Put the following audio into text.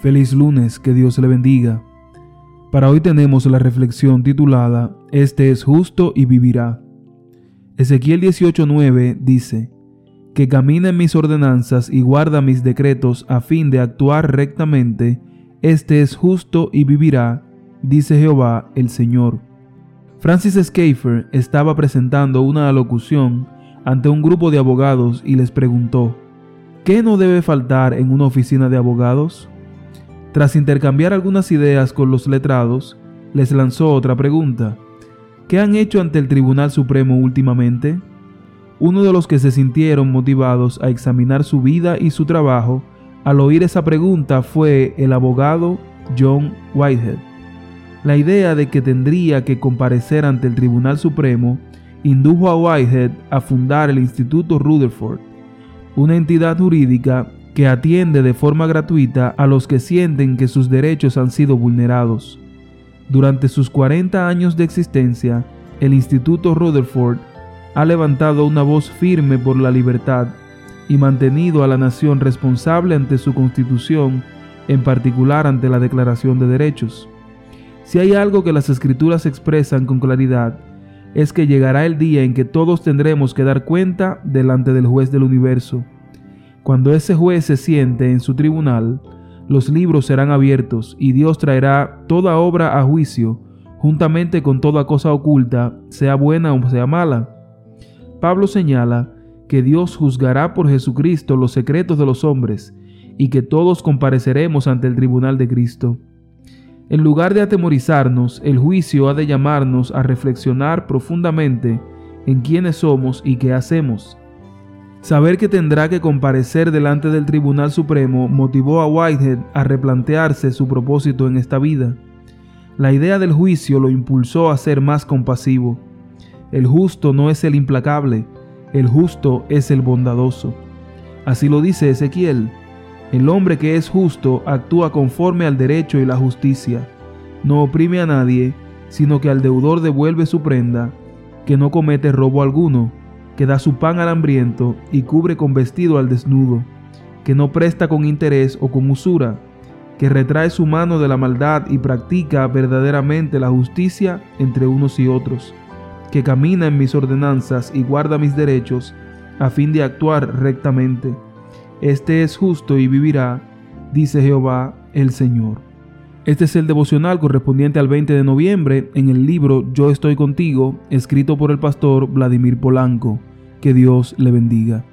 Feliz lunes, que Dios le bendiga. Para hoy tenemos la reflexión titulada Este es justo y vivirá. Ezequiel 18:9 dice, Que camina en mis ordenanzas y guarda mis decretos a fin de actuar rectamente, este es justo y vivirá, dice Jehová el Señor. Francis Schaeffer estaba presentando una alocución ante un grupo de abogados y les preguntó, ¿qué no debe faltar en una oficina de abogados? Tras intercambiar algunas ideas con los letrados, les lanzó otra pregunta. ¿Qué han hecho ante el Tribunal Supremo últimamente? Uno de los que se sintieron motivados a examinar su vida y su trabajo al oír esa pregunta fue el abogado John Whitehead. La idea de que tendría que comparecer ante el Tribunal Supremo indujo a Whitehead a fundar el Instituto Rutherford, una entidad jurídica que atiende de forma gratuita a los que sienten que sus derechos han sido vulnerados. Durante sus 40 años de existencia, el Instituto Rutherford ha levantado una voz firme por la libertad y mantenido a la nación responsable ante su constitución, en particular ante la Declaración de Derechos. Si hay algo que las escrituras expresan con claridad, es que llegará el día en que todos tendremos que dar cuenta delante del juez del universo. Cuando ese juez se siente en su tribunal, los libros serán abiertos y Dios traerá toda obra a juicio, juntamente con toda cosa oculta, sea buena o sea mala. Pablo señala que Dios juzgará por Jesucristo los secretos de los hombres y que todos compareceremos ante el tribunal de Cristo. En lugar de atemorizarnos, el juicio ha de llamarnos a reflexionar profundamente en quiénes somos y qué hacemos. Saber que tendrá que comparecer delante del Tribunal Supremo motivó a Whitehead a replantearse su propósito en esta vida. La idea del juicio lo impulsó a ser más compasivo. El justo no es el implacable, el justo es el bondadoso. Así lo dice Ezequiel. El hombre que es justo actúa conforme al derecho y la justicia. No oprime a nadie, sino que al deudor devuelve su prenda, que no comete robo alguno que da su pan al hambriento y cubre con vestido al desnudo, que no presta con interés o con usura, que retrae su mano de la maldad y practica verdaderamente la justicia entre unos y otros, que camina en mis ordenanzas y guarda mis derechos, a fin de actuar rectamente. Este es justo y vivirá, dice Jehová el Señor. Este es el devocional correspondiente al 20 de noviembre en el libro Yo estoy contigo, escrito por el pastor Vladimir Polanco. Que Dios le bendiga.